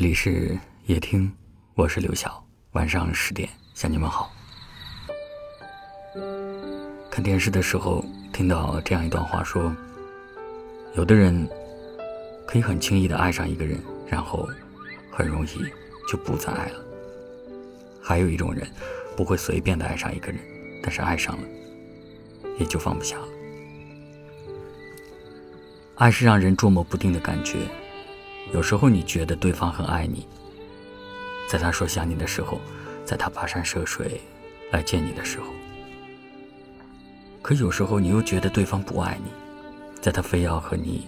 这里是夜听，我是刘晓。晚上十点向你们好。看电视的时候听到这样一段话，说有的人可以很轻易的爱上一个人，然后很容易就不再爱了；还有一种人不会随便的爱上一个人，但是爱上了也就放不下了。爱是让人捉摸不定的感觉。有时候你觉得对方很爱你，在他说想你的时候，在他跋山涉水来见你的时候，可有时候你又觉得对方不爱你，在他非要和你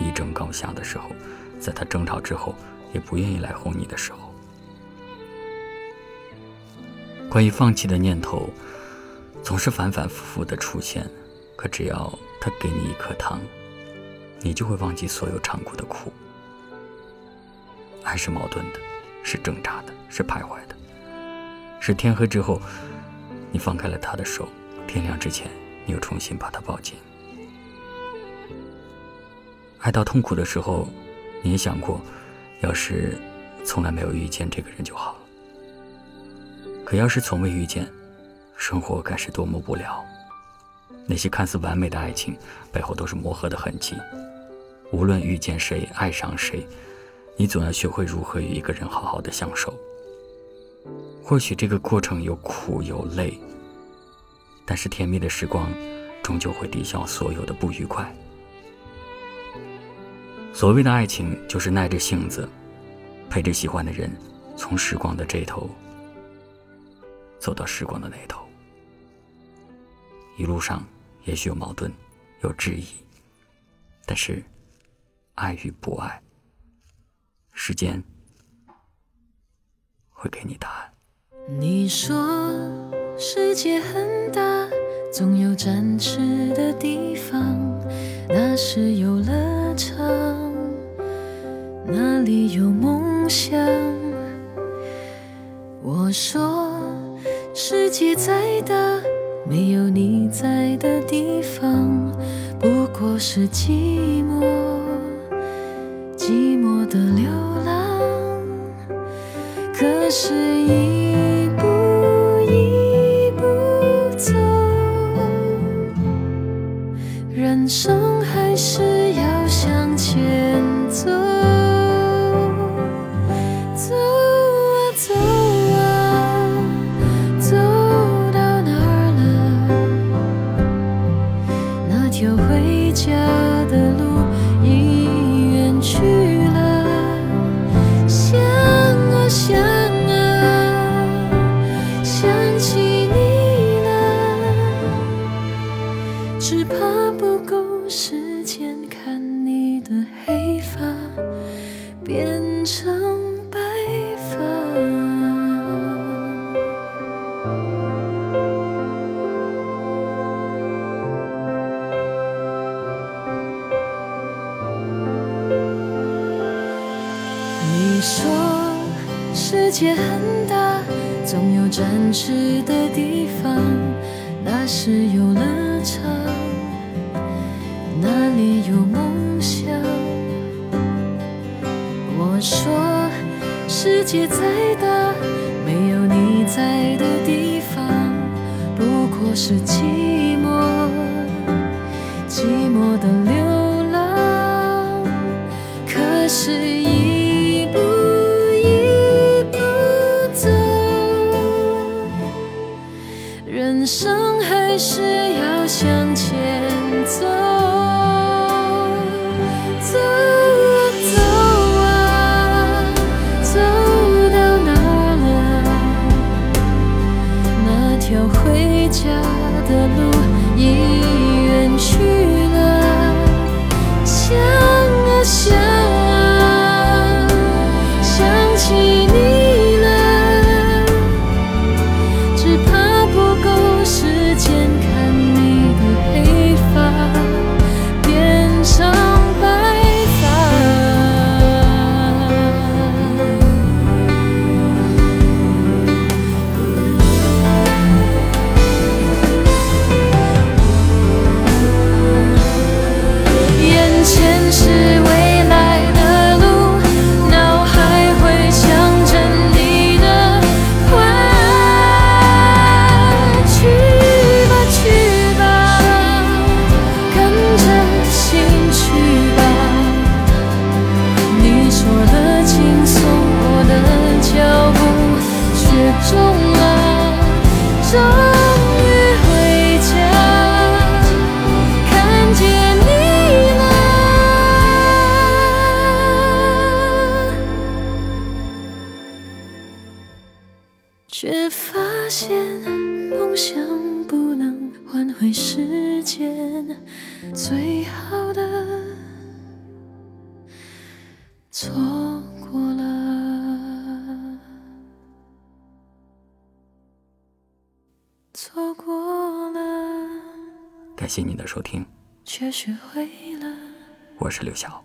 一争高下的时候，在他争吵之后也不愿意来哄你的时候，关于放弃的念头总是反反复复的出现，可只要他给你一颗糖，你就会忘记所有尝过的苦。爱是矛盾的，是挣扎的，是徘徊的，是天黑之后，你放开了他的手，天亮之前，你又重新把他抱紧。爱到痛苦的时候，你也想过，要是从来没有遇见这个人就好了。可要是从未遇见，生活该是多么无聊。那些看似完美的爱情，背后都是磨合的痕迹。无论遇见谁，爱上谁。你总要学会如何与一个人好好的相守。或许这个过程有苦有累，但是甜蜜的时光终究会抵消所有的不愉快。所谓的爱情，就是耐着性子，陪着喜欢的人，从时光的这头走到时光的那头。一路上也许有矛盾，有质疑，但是爱与不爱。时间会给你答案。你说世界很大，总有展翅的地方，那是游乐场，那里有梦想。我说世界再大，没有你在的地方，不过是寂寞，人生还是要向前走。成白发。你说世界很大，总有展翅的地方，那是游乐场，世界再大，没有你在的地方，不过是寂寞，寂寞的流浪。可是。要回家的路已远去了，想啊想。梦了，终于回家，看见你了。却发现梦想不能换回时间最好的。错。错过了，感谢您的收听，却学会了。我是刘晓。